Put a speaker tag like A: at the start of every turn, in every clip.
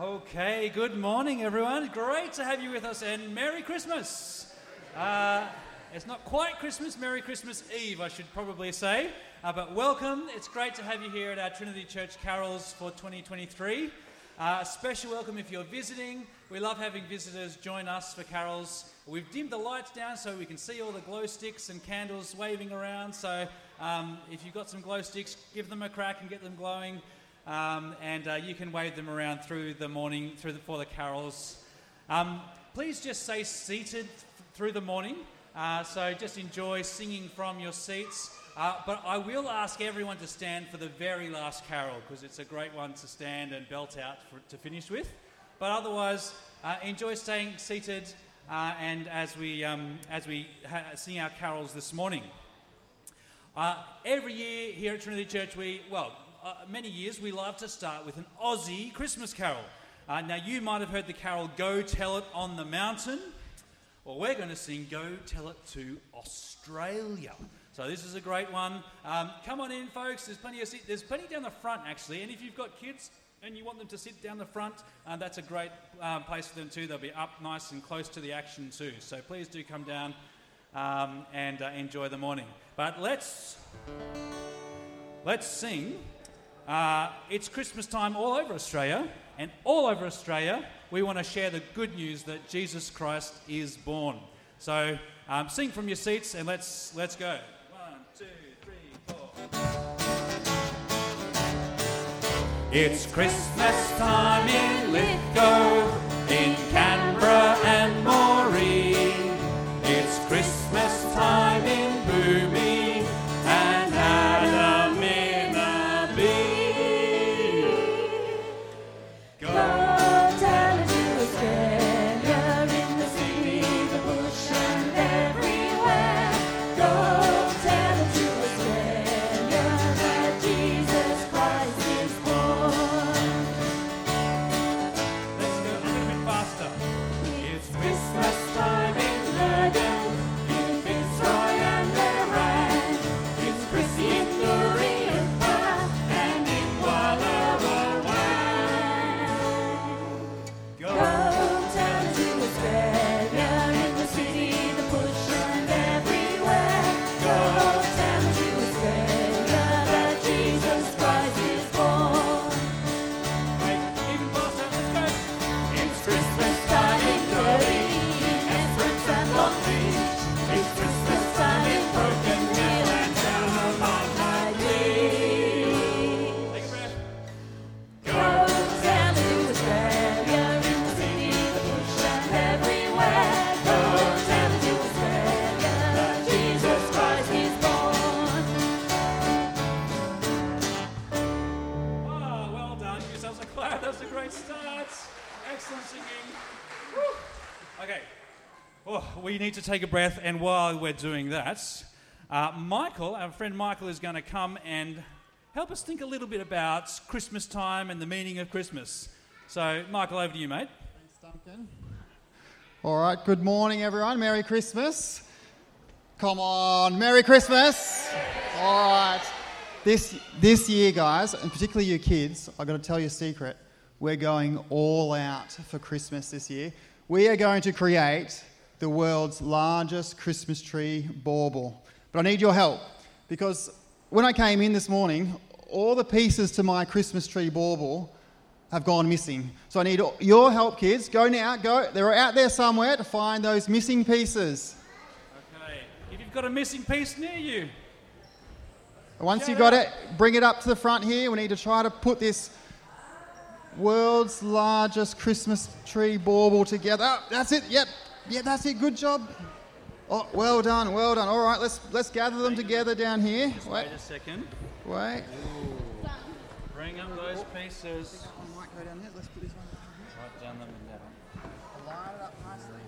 A: Okay, good morning, everyone. Great to have you with us, and Merry Christmas. Uh, it's not quite Christmas, Merry Christmas Eve, I should probably say. Uh, but welcome. It's great to have you here at our Trinity Church carols for 2023. Uh, a special welcome if you're visiting. We love having visitors join us for carols. We've dimmed the lights down so we can see all the glow sticks and candles waving around. So um, if you've got some glow sticks, give them a crack and get them glowing. Um, and uh, you can wave them around through the morning, through the, for the carols. Um, please just stay seated through the morning. Uh, so just enjoy singing from your seats. Uh, but I will ask everyone to stand for the very last carol because it's a great one to stand and belt out for, to finish with. But otherwise, uh, enjoy staying seated uh, and as we, um, as we ha- sing our carols this morning. Uh, every year here at Trinity Church, we, well, uh, many years, we love to start with an Aussie Christmas carol. Uh, now, you might have heard the carol Go Tell It on the Mountain. Well, we're going to sing Go Tell It to Australia. So this is a great one. Um, come on in, folks. There's plenty of seat. There's plenty down the front, actually. And if you've got kids and you want them to sit down the front, uh, that's a great um, place for them too. They'll be up nice and close to the action too. So please do come down um, and uh, enjoy the morning. But let's let's sing. Uh, it's Christmas time all over Australia, and all over Australia, we want to share the good news that Jesus Christ is born. So um, sing from your seats and let's let's go. One, two, three, four. It's Christmas time in
B: Lithgow, in
A: Canberra need to take a breath, and while we're doing that, uh, Michael, our friend Michael, is going to come and help us think a little bit about Christmas time and the meaning of Christmas. So, Michael, over to you, mate.
C: Thanks, Duncan. All right, good morning, everyone. Merry Christmas. Come on, Merry Christmas. All right. This, this year, guys, and particularly you kids, I've got to tell you a secret. We're going all out for Christmas this year. We are going to create the world's largest Christmas tree bauble. But I need your help because when I came in this morning, all the pieces to my Christmas tree bauble have gone missing. So I need your help, kids. Go now, go. They're out there somewhere to find those missing pieces.
A: Okay. If you've got a missing piece near you,
C: Once you've got it, bring it up to the front here. We need to try to put this world's largest Christmas tree bauble together. Oh, that's it. Yep. Yeah, that's it. Good job. Oh, well done. Well done. All right, let's let's gather them together down here. Wait,
A: wait a second.
C: wait.
A: Bring up those pieces.
C: I might go down there. Let's put this one.
A: Right down them and down.
C: Line it up nicely.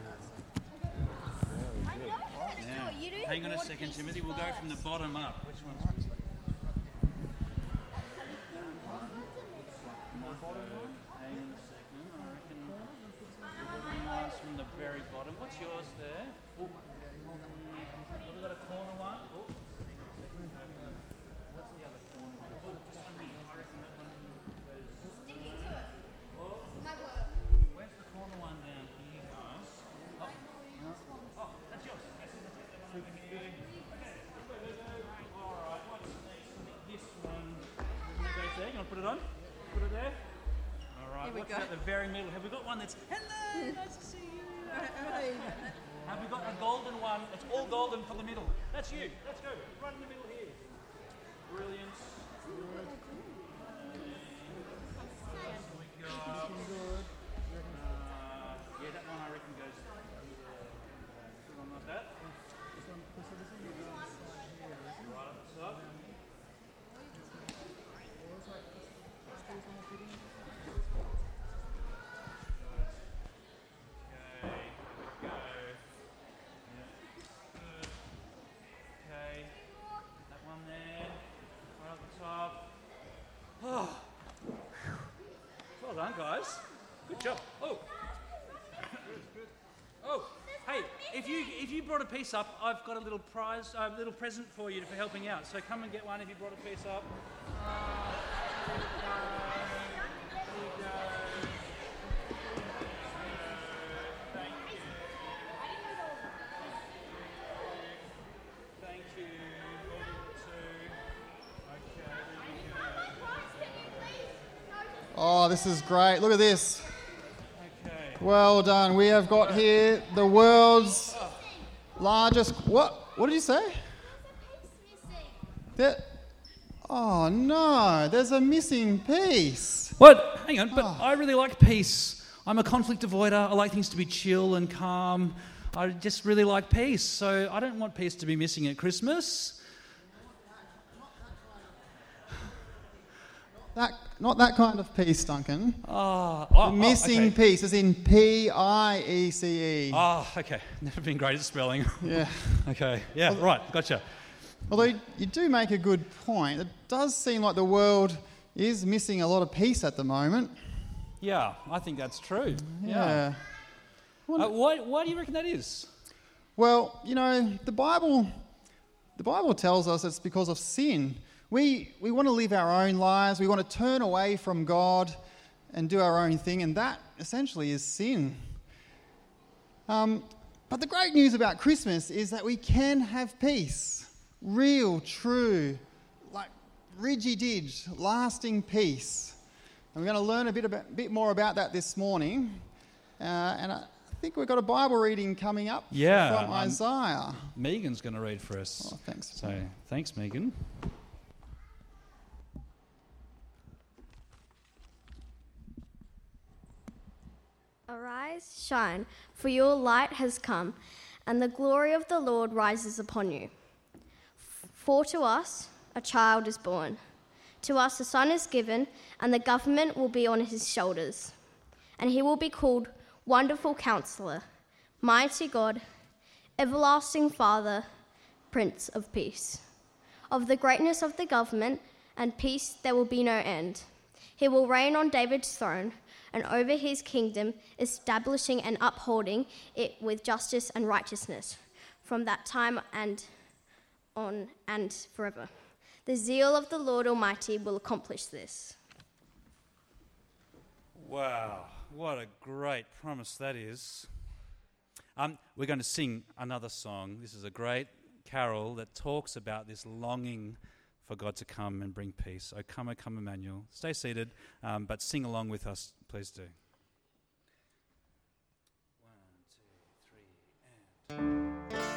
A: Hang on a second, Timothy. We'll go from the bottom up. Which one's Hang on a second. I reckon the one's from the very bottom. What's yours there? Oh, have we got a corner one? Oh. What's the other corner one? Oh, just one here. I reckon that one goes. Oh. What's
D: go.
A: at the very middle? Have we got one that's hello? Nice to see you. Have we got a golden one? It's all golden for the middle. That's you. Let's go. Right in the middle here. Brilliant. Good. We got, uh, yeah, that one I reckon goes. Good one like that. Right up the top. Okay, go. Yeah. Good. Okay. That one there. Right up the top. Oh. Good job. Oh. Oh, hey, if you if you brought a piece up, I've got a little prize, a little present for you for helping out. So come and get one if you brought a piece up. Uh,
C: this is great. Look at this.
A: Okay.
C: Well done. We have got here the world's largest. What? What did you say? There, oh no, there's a missing piece.
A: What? Hang on, but ah. I really like peace. I'm a conflict avoider. I like things to be chill and calm. I just really like peace. So I don't want peace to be missing at Christmas.
C: That, not that kind of piece, Duncan.
A: Ah,
C: The
A: oh, oh,
C: missing
A: okay.
C: piece, as in P I E C E.
A: Ah, okay. Never been great at spelling.
C: Yeah.
A: okay. Yeah, right. Gotcha.
C: Although you do make a good point, it does seem like the world is missing a lot of peace at the moment.
A: Yeah, I think that's true.
C: Yeah.
A: Uh, why, why do you reckon that is?
C: Well, you know, the Bible, the Bible tells us it's because of sin. We, we want to live our own lives. We want to turn away from God and do our own thing, and that essentially is sin. Um, but the great news about Christmas is that we can have peace, real, true, like rigid, lasting peace. And we're going to learn a bit, about, bit more about that this morning. Uh, and I think we've got a Bible reading coming up
A: Yeah,
C: from
A: um,
C: Isaiah.
A: Megan's going to read for us.
C: Oh, thanks.
A: So thanks, Megan.
E: Arise, shine, for your light has come, and the glory of the Lord rises upon you. For to us a child is born, to us a son is given, and the government will be on his shoulders. And he will be called Wonderful Counselor, Mighty God, Everlasting Father, Prince of Peace. Of the greatness of the government and peace there will be no end. He will reign on David's throne and over his kingdom, establishing and upholding it with justice and righteousness from that time and on and forever. The zeal of the Lord Almighty will accomplish this.
A: Wow, what a great promise that is. Um, we're going to sing another song. This is a great carol that talks about this longing for God to come and bring peace. O come, O come, Emmanuel. Stay seated, um, but sing along with us, please do. One, two, three, and.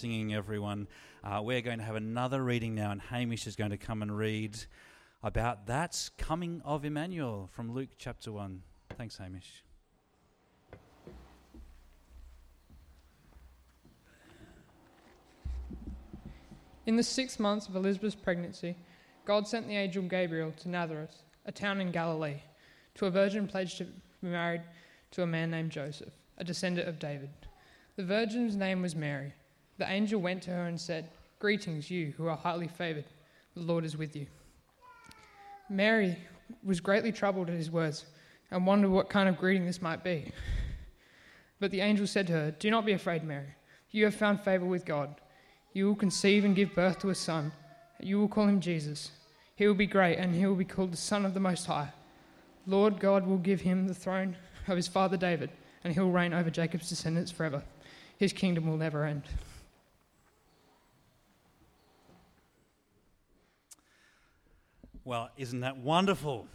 A: Singing, everyone. Uh, we're going to have another reading now, and Hamish is going to come and read about that coming of Emmanuel from Luke chapter 1. Thanks, Hamish.
D: In the sixth month of Elizabeth's pregnancy, God sent the angel Gabriel to Nazareth, a town in Galilee, to a virgin pledged to be married to a man named Joseph, a descendant of David. The virgin's name was Mary. The angel went to her and said, Greetings, you who are highly favored. The Lord is with you. Mary was greatly troubled at his words and wondered what kind of greeting this might be. But the angel said to her, Do not be afraid, Mary. You have found favor with God. You will conceive and give birth to a son. You will call him Jesus. He will be great, and he will be called the Son of the Most High. Lord God will give him the throne of his father David, and he will reign over Jacob's descendants forever. His kingdom will never end.
A: Well, isn't that wonderful?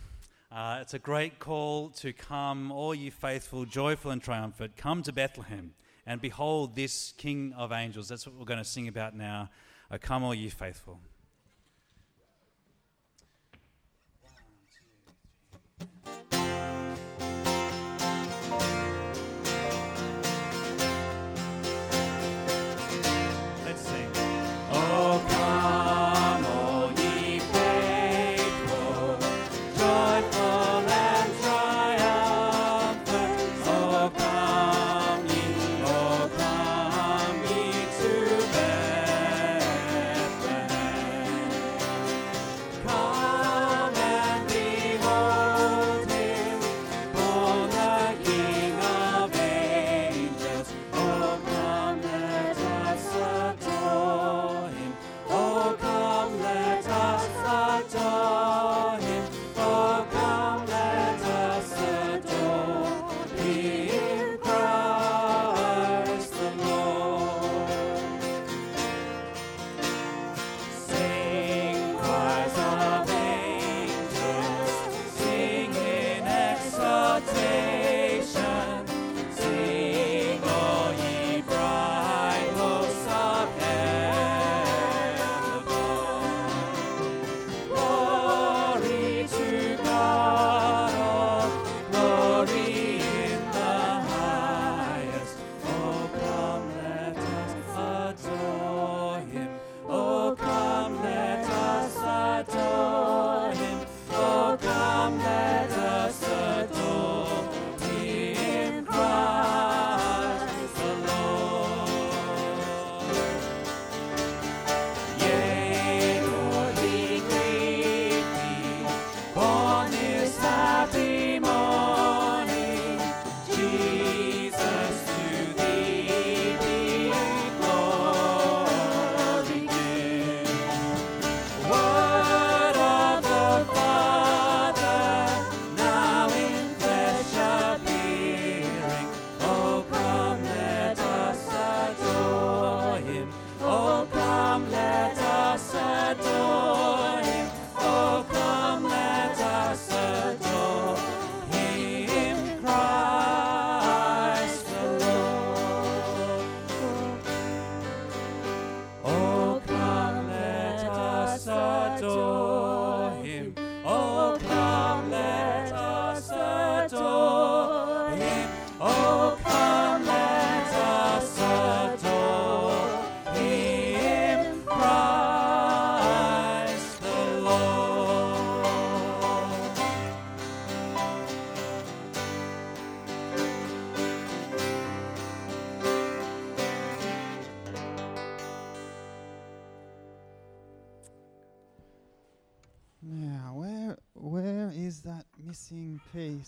A: Uh, it's a great call to come, all you faithful, joyful, and triumphant. Come to Bethlehem and behold this King of angels. That's what we're going to sing about now. Uh, come, all you faithful.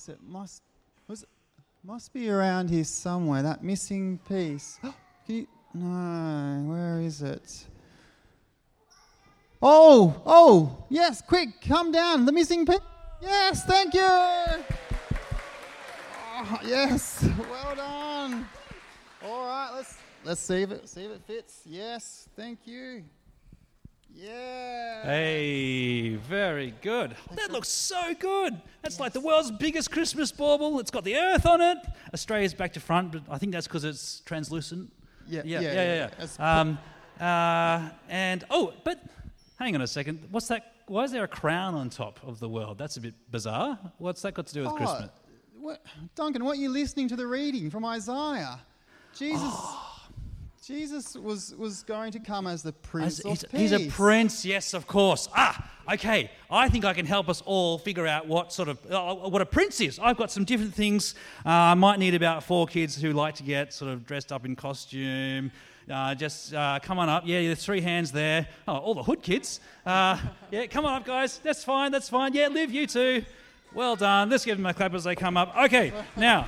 C: It must was it, must be around here somewhere. That missing piece. Can you, no, where is it? Oh, oh, yes, quick, come down. The missing piece. Yes, thank you. Oh, yes, well done. All right, let's let's see if it see if it fits. Yes, thank you. Yeah.
A: Hey, very good. That looks so good. That's like the world's biggest Christmas bauble. It's got the earth on it. Australia's back to front, but I think that's because it's translucent.
C: Yeah,
A: yeah,
C: yeah,
A: yeah, yeah.
C: yeah.
A: Yeah. Um, uh, and oh, but hang on a second. What's that? Why is there a crown on top of the world? That's a bit bizarre. What's that got to do with
C: Oh,
A: Christmas?
C: What, Duncan, what are you listening to the reading from Isaiah? Jesus,
A: Oh.
C: Jesus was, was going to come as the Prince
A: As-
C: of
A: he's,
C: Peace.
A: he's a prince, yes, of course. Ah, okay. I think I can help us all figure out what sort of uh, what a prince is. I've got some different things. Uh, I might need about four kids who like to get sort of dressed up in costume. Uh, just uh, come on up. Yeah, there's three hands there. Oh, all the hood kids. Uh, yeah, come on up, guys. That's fine. That's fine. Yeah, Liv you too. Well done. Let's give them a clap as they come up. Okay, now.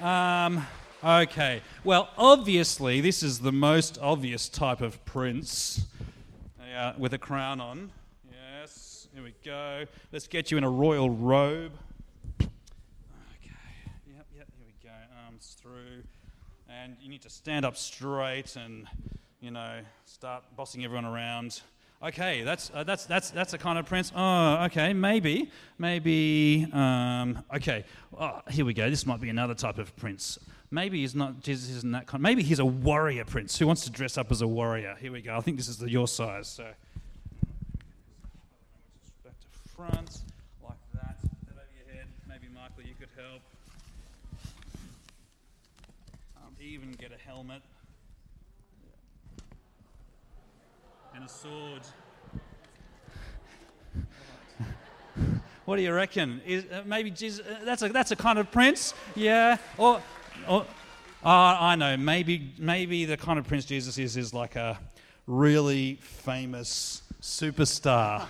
A: Um, okay. Well, obviously, this is the most obvious type of prince uh, with a crown on. Yes, here we go. Let's get you in a royal robe. Okay. Yep, yep, here we go. Arms through. And you need to stand up straight and, you know, start bossing everyone around. Okay, that's uh, that's that's that's a kind of prince. Oh, okay, maybe, maybe. Um, okay, oh, here we go. This might be another type of prince. Maybe he's not. Jesus isn't that kind. Maybe he's a warrior prince who wants to dress up as a warrior. Here we go. I think this is the, your size. So back to front like that. That over your head. Maybe Michael, you could help. Um, even get a helmet and a sword. What do you reckon? Is, uh, maybe Jesus, uh, that's a that's a kind of prince, yeah. Or, or uh, I know. Maybe maybe the kind of prince Jesus is is like a really famous superstar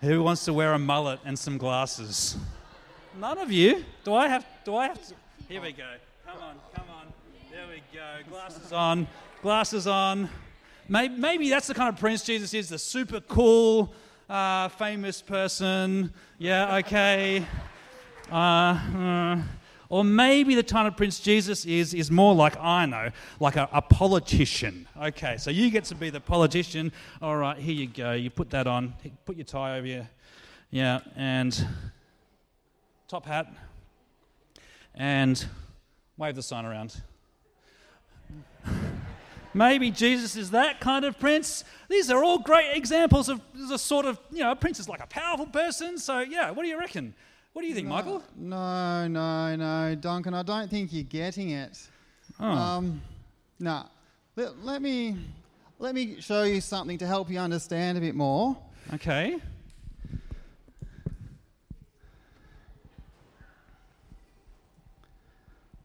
A: who wants to wear a mullet and some glasses. None of you. Do I have? Do I have to? Here we go. Come on, come on. There we go. Glasses on. Glasses on. Maybe, maybe that's the kind of prince Jesus is. The super cool, uh, famous person. Yeah. Okay. Uh, uh, or maybe the kind of prince Jesus is is more like I know, like a, a politician. Okay, so you get to be the politician. All right, here you go. You put that on. Put your tie over you. Yeah, and top hat, and wave the sign around. Maybe Jesus is that kind of prince. These are all great examples of the sort of, you know, a prince is like a powerful person. So, yeah, what do you reckon? What do you think, Michael?
C: No, no, no, Duncan. I don't think you're getting it.
A: Oh.
C: Um, no. Let, let me let me show you something to help you understand a bit more.
A: Okay.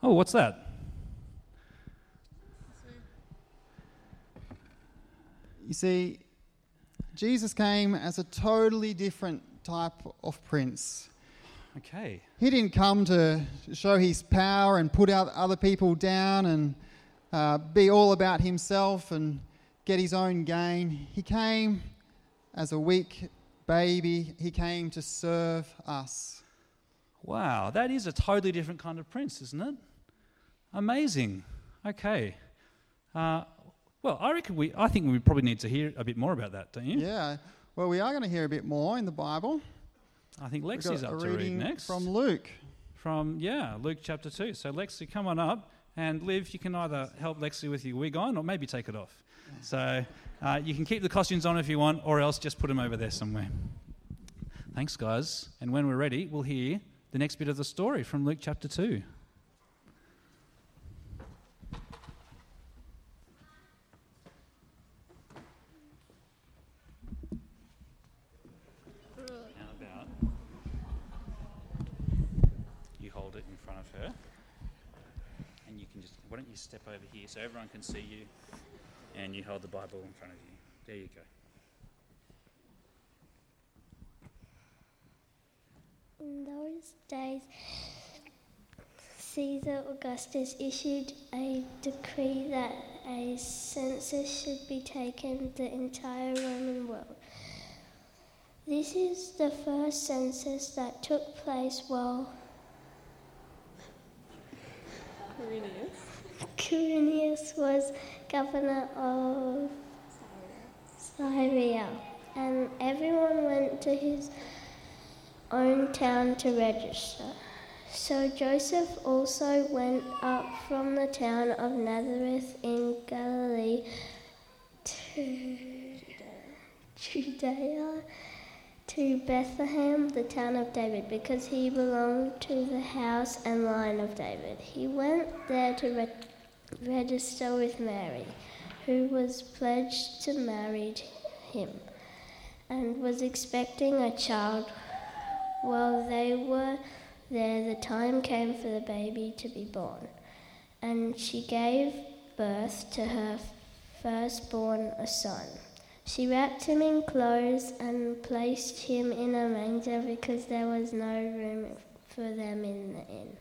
A: Oh, what's that?
C: You see, Jesus came as a totally different type of prince.
A: Okay.
C: He didn't come to show his power and put out other people down and uh, be all about himself and get his own gain. He came as a weak baby. He came to serve us.
A: Wow, that is a totally different kind of prince, isn't it? Amazing. Okay. Uh, well, I reckon we. I think we probably need to hear a bit more about that, don't you?
C: Yeah. Well, we are going to hear a bit more in the Bible.
A: I think Lexi's up to read next.
C: From Luke.
A: From, yeah, Luke chapter 2. So, Lexi, come on up. And Liv, you can either help Lexi with your wig on or maybe take it off. So, uh, you can keep the costumes on if you want, or else just put them over there somewhere. Thanks, guys. And when we're ready, we'll hear the next bit of the story from Luke chapter 2. Why don't you step over here so everyone can see you, and you hold the Bible in front of you. There you go.
F: In those days, Caesar Augustus issued a decree that a census should be taken the entire Roman world. This is the first census that took place while Quirinius was governor of Syria, and everyone went to his own town to register. So Joseph also went up from the town of Nazareth in Galilee to Judea to Bethlehem, the town of David, because he belonged to the house and line of David. He went there to re- register with Mary, who was pledged to marry him and was expecting a child. While they were there, the time came for the baby to be born, and she gave birth to her firstborn, a son. She wrapped him in clothes and placed him in a manger because there was no room for them in the inn.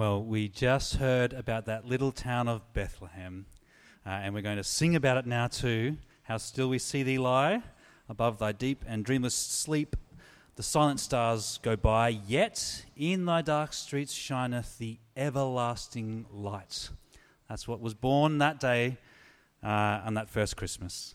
A: Well, we just heard about that little town of Bethlehem, uh, and we're going to sing about it now too. How still we see thee lie above thy deep and dreamless sleep. The silent stars go by, yet in thy dark streets shineth the everlasting light. That's what was born that day uh, on that first Christmas.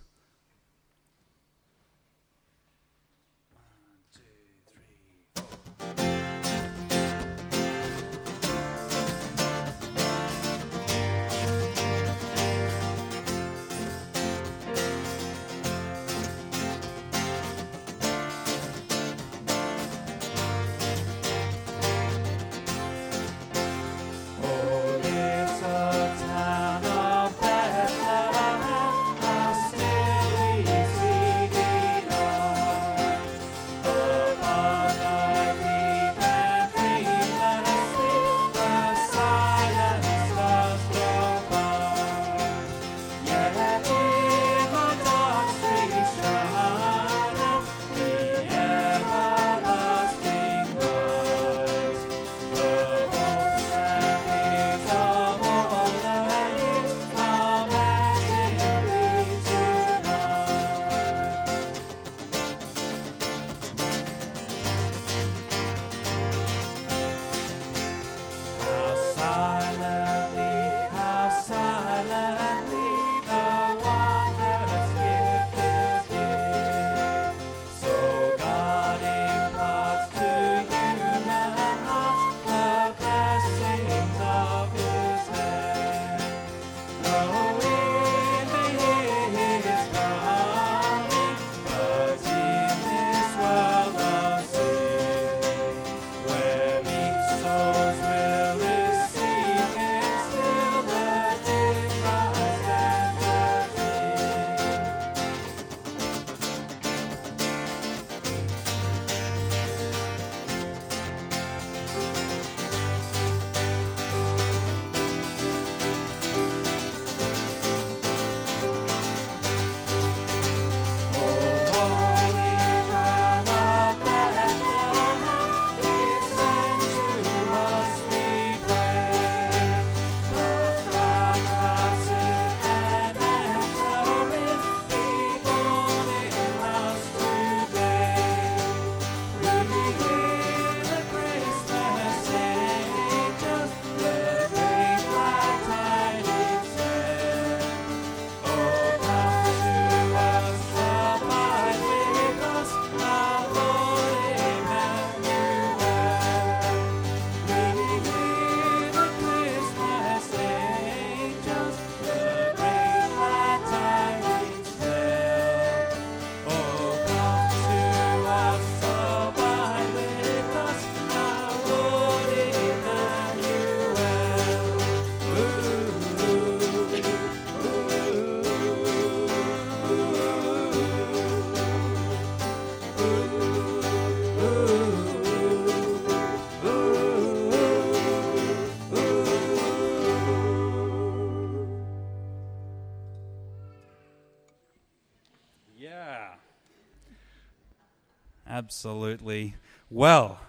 A: Absolutely. Well,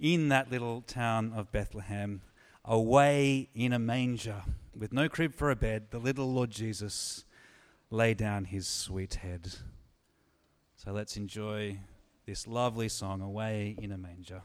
A: in that little town of Bethlehem, away in a manger, with no crib for a bed, the little Lord Jesus lay down his sweet head. So let's enjoy this lovely song, Away in a Manger.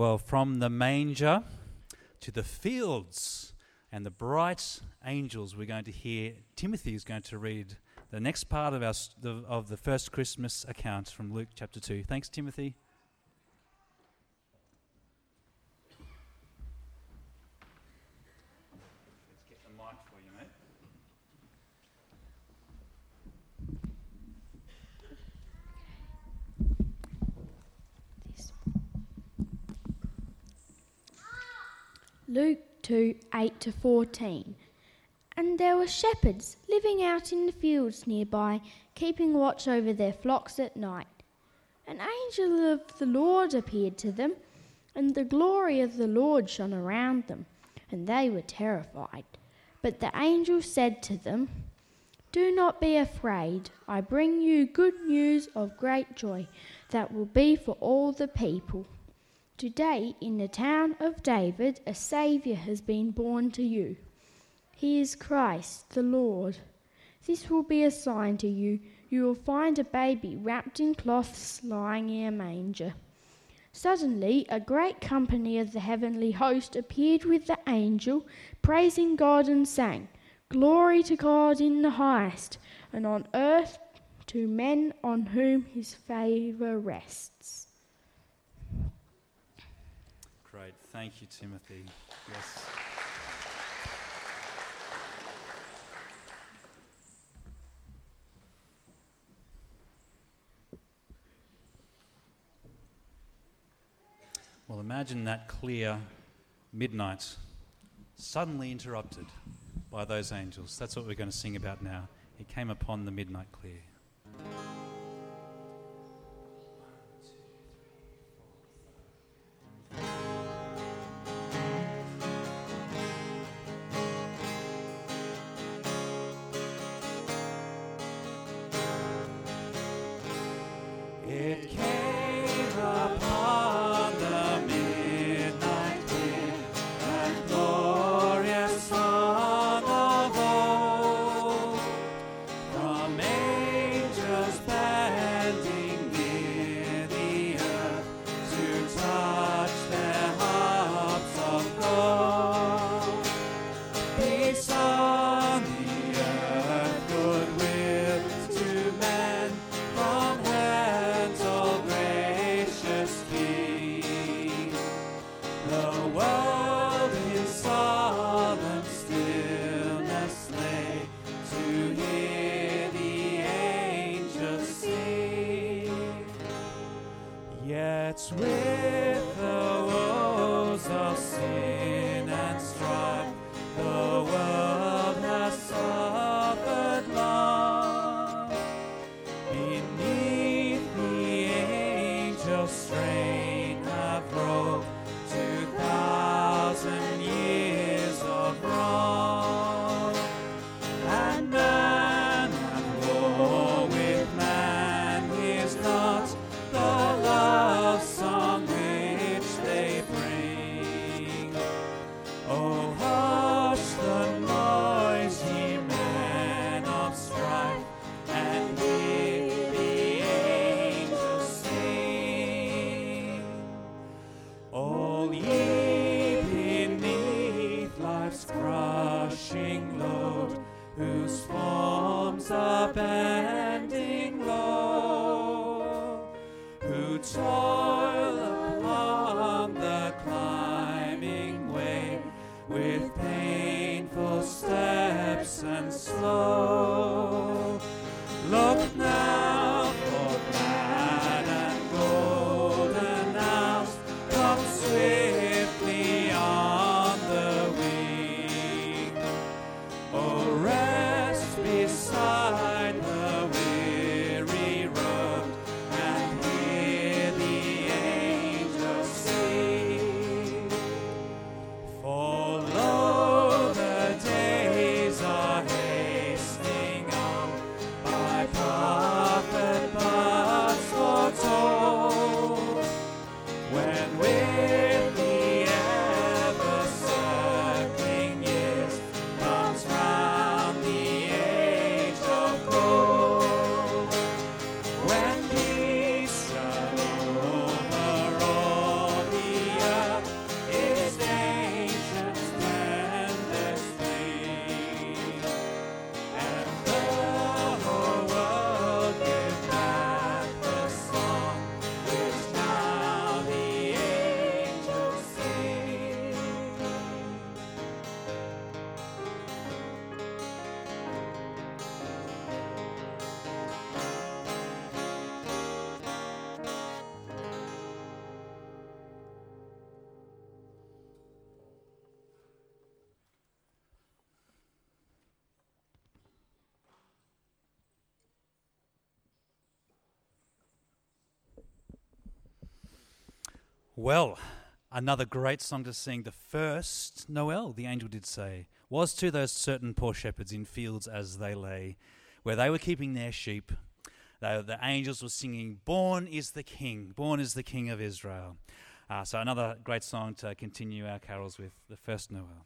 A: Well, from the manger to the fields and the bright angels, we're going to hear. Timothy is going to read the next part of our of the first Christmas account from Luke chapter two. Thanks, Timothy. Let's get the mic for you, mate.
G: Luke 2 8 to 14. And there were shepherds living out in the fields nearby, keeping watch over their flocks at night. An angel of the Lord appeared to them, and the glory of the Lord shone around them, and they were terrified. But the angel said to them, Do not be afraid. I bring you good news of great joy that will be for all the people. Today, in the town of David, a Saviour has been born to you. He is Christ the Lord. This will be a sign to you. You will find a baby wrapped in cloths lying in a manger. Suddenly, a great company of the heavenly host appeared with the angel, praising God and sang, Glory to God in the highest, and on earth to men on whom his favour rests.
A: Great. Thank you, Timothy. Yes. Well, imagine that clear midnight suddenly interrupted by those angels. That's what we're going to sing about now. It came upon the midnight clear. Well, another great song to sing. The first, Noel, the angel did say, was to those certain poor shepherds in fields as they lay, where they were keeping their sheep. They, the angels were singing, Born is the King, born is the King of Israel. Uh, so, another great song to continue our carols with, the first Noel.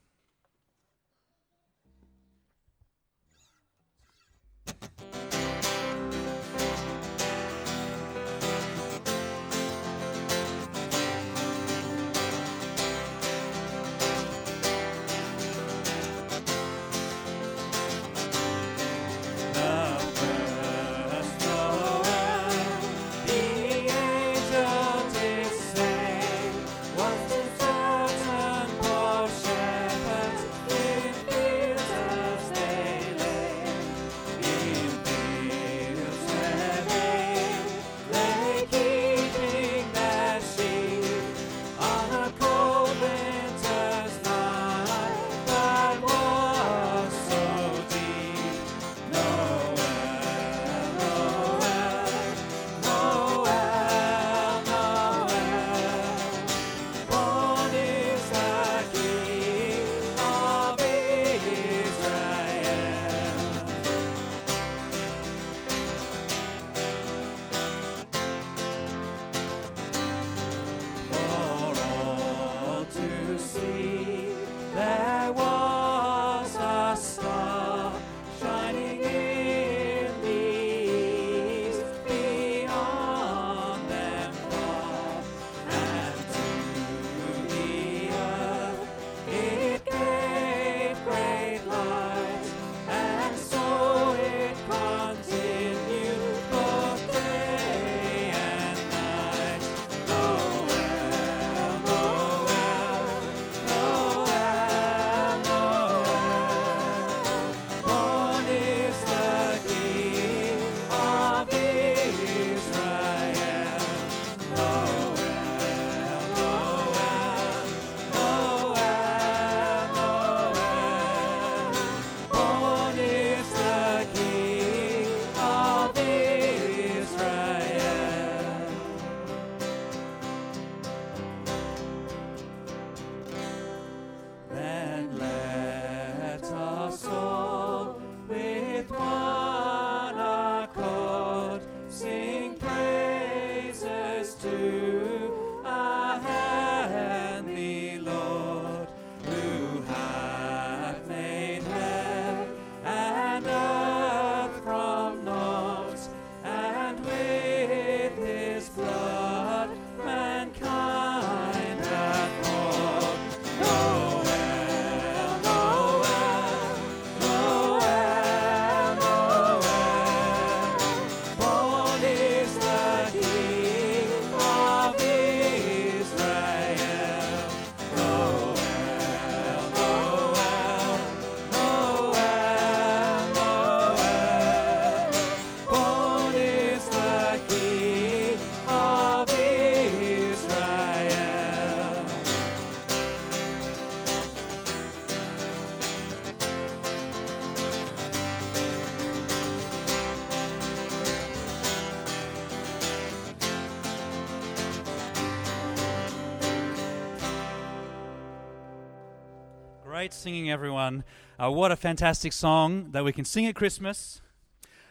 A: Great singing, everyone. Uh, what a fantastic song that we can sing at Christmas.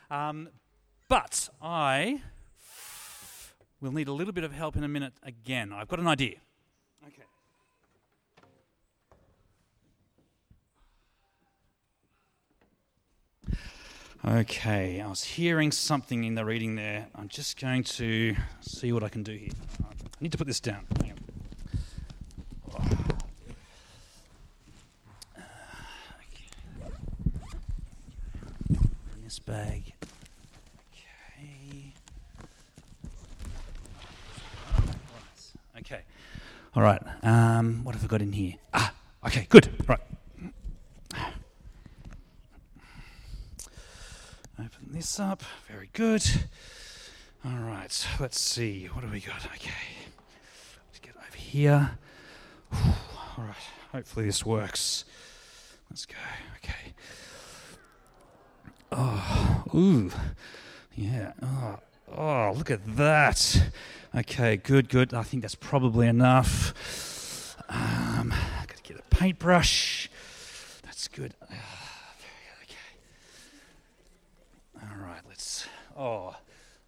A: Um, but I will need a little bit of help in a minute again. I've got an idea. Okay. Okay, I was hearing something in the reading there. I'm just going to see what I can do here. I need to put this down. Hang on. in this bag. Okay. Okay. All right. Um, what have I got in here? Ah. Okay. Good. Right. Open this up. Very good. All right. Let's see. What have we got? Okay. Let's get over here. All right. Hopefully this works. Let's go. Oh, ooh, yeah. Oh, oh, look at that. Okay, good, good. I think that's probably enough. Um, got to get a paintbrush. That's good. Ah, very good. Okay. All right. Let's. Oh,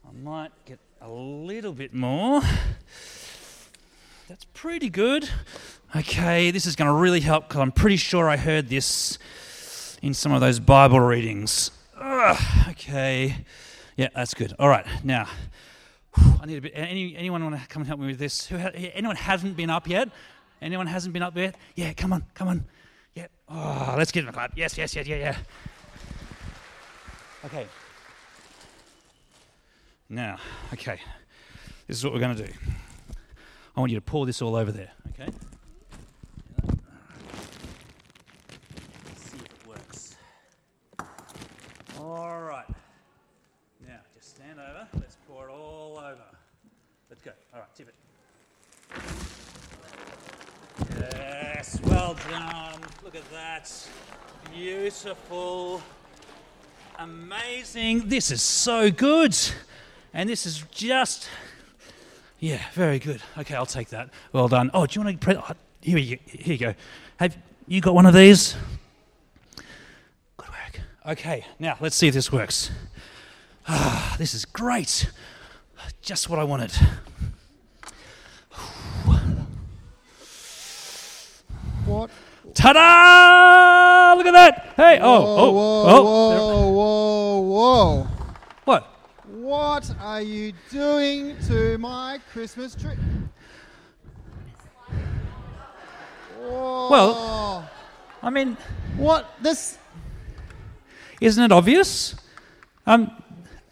A: I might get a little bit more. That's pretty good. Okay, this is going to really help because I'm pretty sure I heard this in some of those Bible readings. Ugh, okay. Yeah, that's good. All right, now I need a bit. Any, anyone want to come and help me with this? Who ha- anyone hasn't been up yet? Anyone hasn't been up yet? Yeah, come on, come on. Yeah. Oh, let's give them a clap. Yes, yes, yes, yeah, yeah. Okay. Now, okay. This is what we're going to do. I want you to pour this all over there. Okay. Let's see if it works. All right. Now, just stand over. Let's pour it all over. Let's go. All right, tip it. Yes, well done. Look at that. Beautiful. Amazing. This is so good. And this is just, yeah, very good. Okay, I'll take that. Well done. Oh, do you want to, pre- oh, here, you, here you go. Have you got one of these? Okay, now let's see if this works. Ah, this is great. Just what I wanted.
C: What?
A: Ta-da! Look at that. Hey, oh,
C: whoa,
A: oh,
C: whoa,
A: oh.
C: whoa, whoa, whoa.
A: What?
C: What are you doing to my Christmas tree? Whoa.
A: Well- I mean,
C: what? This.
A: Isn't it obvious? Um,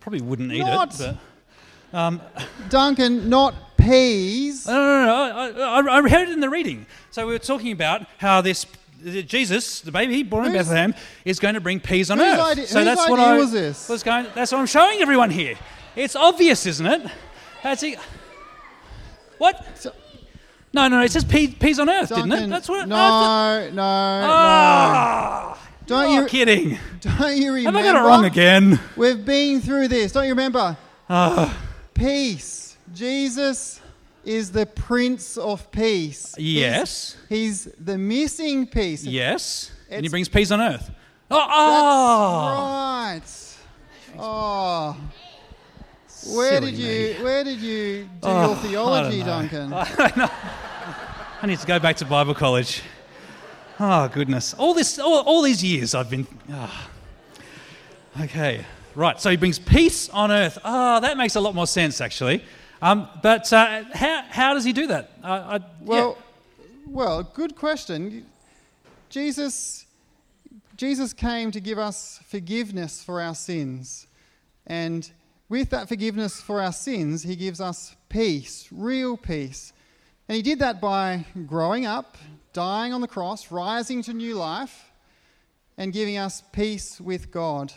A: probably wouldn't eat
C: Not-
A: it, but um,
C: Duncan, not peas.
A: no, no, no, I, I, I heard it in the reading. So we were talking about how this Jesus, the baby born in
C: Whose-
A: Bethlehem, is going to bring peace on
C: Whose
A: earth.
C: idea-
A: so
C: whose
A: that's what
C: idea
A: I
C: was this?
A: was going. That's what I'm showing everyone here. It's obvious, isn't it? That's it. What?
C: So-
A: No, no, it says peas, peas on earth,
C: Duncan,
A: didn't it? That's what.
C: No,
A: thought-
C: no,
A: Ah,
C: Don't
A: you're
C: you-
A: kidding?
C: Don't you
A: Have
C: remember?
A: I got it wrong again?
C: We've been through this. Don't you remember?
A: Ah,
C: Peace. Jesus is the Prince of Peace.
A: yes,
C: He's the missing piece.
A: yes. and he
C: It's-
A: brings peace on earth. Oh,
C: That's
A: oh.
C: right. Oh. Where
A: Silly
C: did you where did you do
A: Oh,
C: your theology. Duncan?
A: I need to go back to Bible college. Oh goodness! All this, all, all these years, I've been. ah. Okay, right. So he brings peace on earth. Ah, that makes a lot more sense, actually. Um, but uh, how, how does he do that? Uh, I, yeah.
C: Well, well, good question. Jesus, Jesus came to give us forgiveness for our sins, and with that forgiveness for our sins, He gives us peace, real peace, and He did that by growing up, dying on the cross, rising to new life, and giving us peace with God.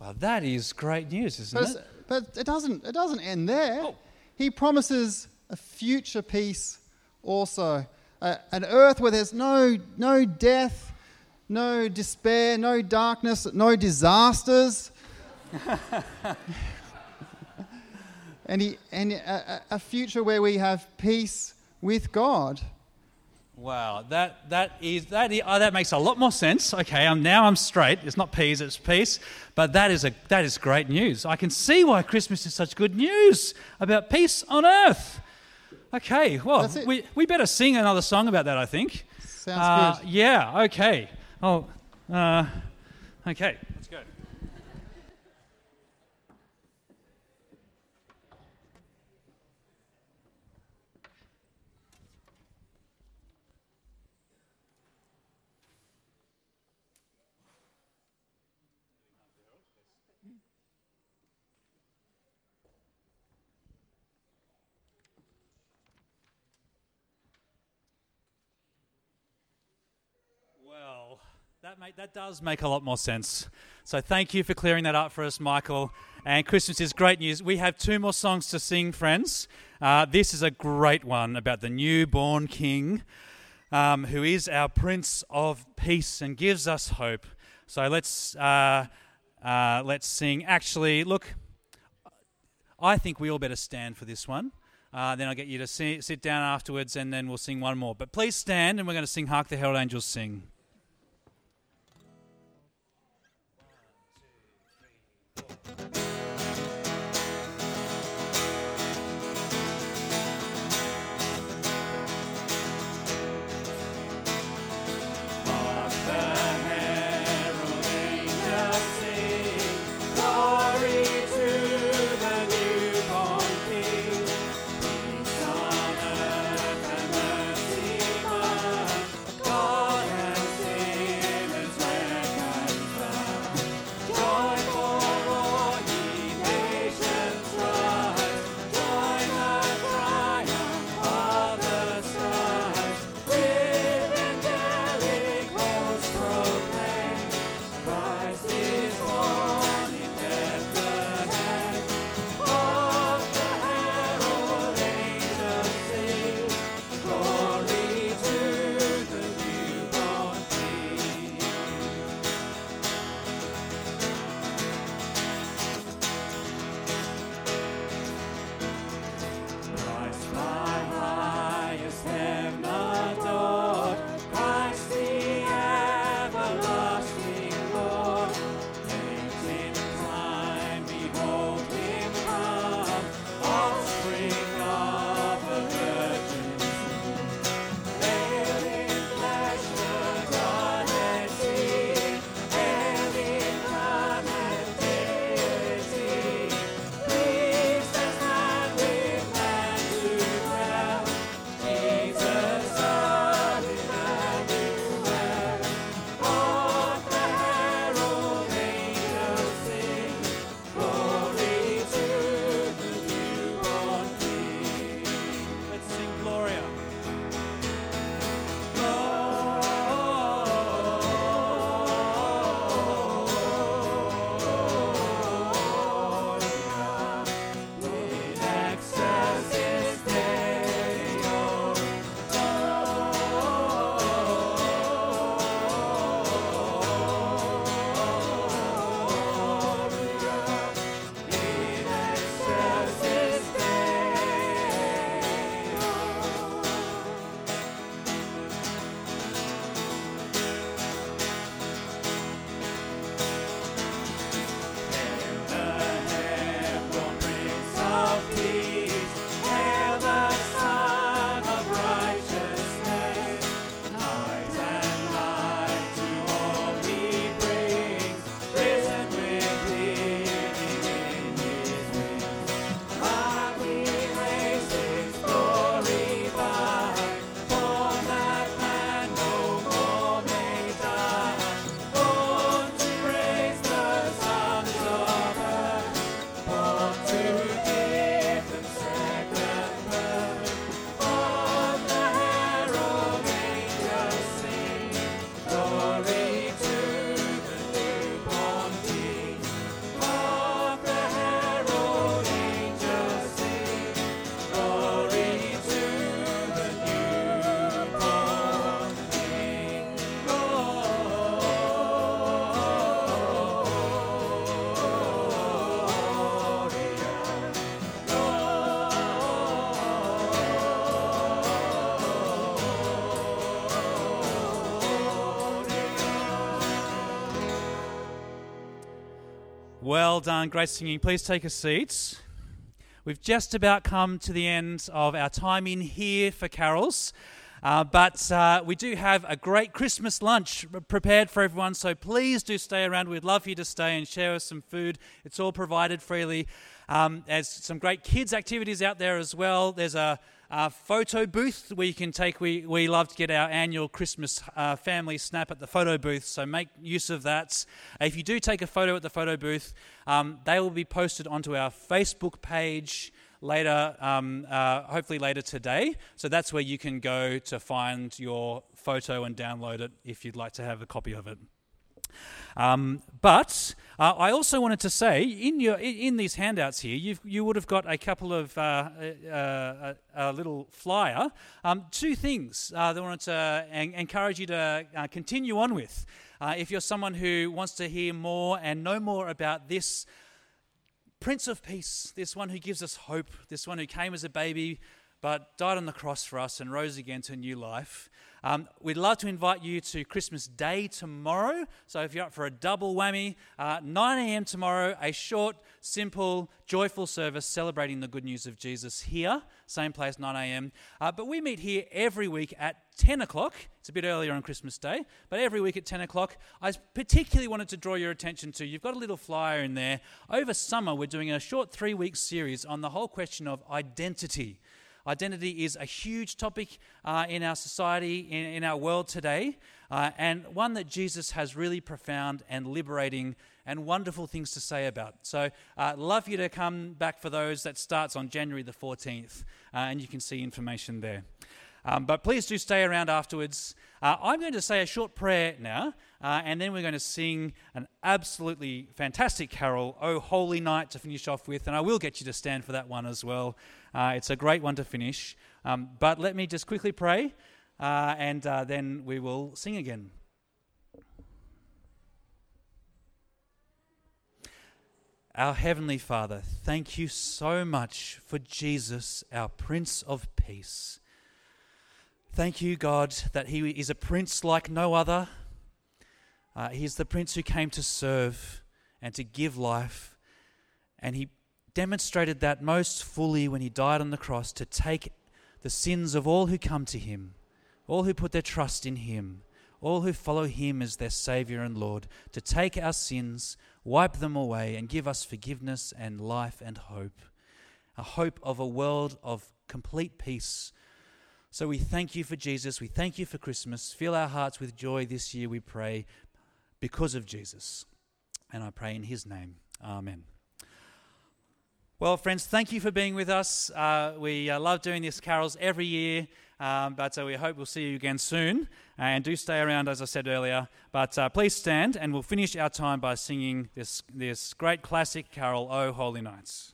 A: well, that is great news, isn't
C: But,
A: it?
C: but it doesn't it doesn't end there.
A: Oh.
C: He promises a future peace also, a, an earth where there's no no death, no despair, no darkness, no disasters. and he, and a a future where we have peace with God.
A: Wow, that that is that is, oh, that makes a lot more sense. Okay, I'm now I'm straight. It's not peas, it's peace. But that is a that is great news. I can see why Christmas is such good news about peace on earth. Okay, well, we we better sing another song about that. I think.
C: Sounds
A: Uh,
C: good.
A: Yeah. Okay. Oh. Uh, okay. Let's go. Well, make, that does make a lot more sense. So thank you for clearing that up for us, Michael. And Christmas is great news. We have two more songs to sing, friends. Uh, this is a great one about the newborn King, um, who is our Prince of Peace and gives us hope. So let's uh, uh, let's sing. Actually, look, I think we all better stand for this one. Uh, then I'll get you to si- sit down afterwards, and then we'll sing one more. But please stand, and we're going to sing "Hark the Herald Angels Sing." Has Well done, great singing. Please take a seat. We've just about come to the end of our time in here for carols, uh, but uh, we do have a great Christmas lunch prepared for everyone, so please do stay around. We'd love you to stay and share us some food. It's all provided freely. Um, there's some great kids' activities out there as well. There's a uh, photo booth where you can take. We, we love to get our annual Christmas uh, family snap at the photo booth, so make use of that. If you do take a photo at the photo booth, um, they will be posted onto our Facebook page later, um, uh, hopefully later today. So that's where you can go to find your photo and download it if you'd like to have a copy of it. Um, but uh, I also wanted to say, in your in these handouts here, you you would have got a couple of uh, uh, a, little flyer. Um, two things uh, that I wanted to en- encourage you to uh, continue on with. Uh, if you're someone who wants to hear more and know more about this Prince of Peace, this one who gives us hope, this one who came as a baby but died on the cross for us and rose again to new life. Um, we'd love to invite you to Christmas Day tomorrow. So if you're up for a double whammy, uh, 9 a.m. tomorrow, a short, simple, joyful service celebrating the good news of Jesus here, same place, 9 a.m. Uh, but we meet here every week at 10 o'clock. It's a bit earlier on Christmas Day, but every week at 10 o'clock. I particularly wanted to draw your attention to you've got a little flyer in there. Over summer, we're doing a short three week series on the whole question of identity. Identity is a huge topic uh, in our society, in, in our world today, uh, and one that Jesus has really profound and liberating and wonderful things to say about. So, uh, love you to come back for those. That starts on January the 14th, uh, and you can see information there. Um, but please do stay around afterwards. Uh, I'm going to say a short prayer now, uh, and then we're going to sing an absolutely fantastic carol, Oh Holy Night, to finish off with. And I will get you to stand for that one as well. Uh, it's a great one to finish. Um, but let me just quickly pray, uh, and uh, then we will sing again. Our Heavenly Father, thank you so much for Jesus, our Prince of Peace. Thank you, God, that He is a Prince like no other. Uh, he is the Prince who came to serve and to give life. And He demonstrated that most fully when He died on the cross to take the sins of all who come to Him, all who put their trust in Him, all who follow Him as their Savior and Lord, to take our sins, wipe them away, and give us forgiveness and life and hope. A hope of a world of complete peace so we thank you for Jesus. We thank you for Christmas. Fill our hearts with joy this year, we pray, because of Jesus. And I pray in his name. Amen. Well, friends, thank you for being with us. Uh, we uh, love doing these carols every year, um, but uh, we hope we'll see you again soon. And do stay around, as I said earlier. But uh, please stand, and we'll finish our time by singing this, this great classic carol, O Holy Nights.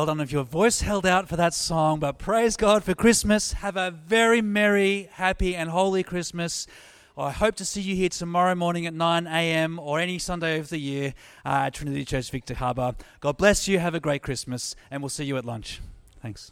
A: Well, done if your voice held out for that song, but praise God for Christmas. Have a very merry, happy, and holy Christmas. I hope to see you here tomorrow morning at 9 a.m. or any Sunday of the year uh, at Trinity Church Victor Harbor. God bless you. Have a great Christmas, and we'll see you at lunch. Thanks.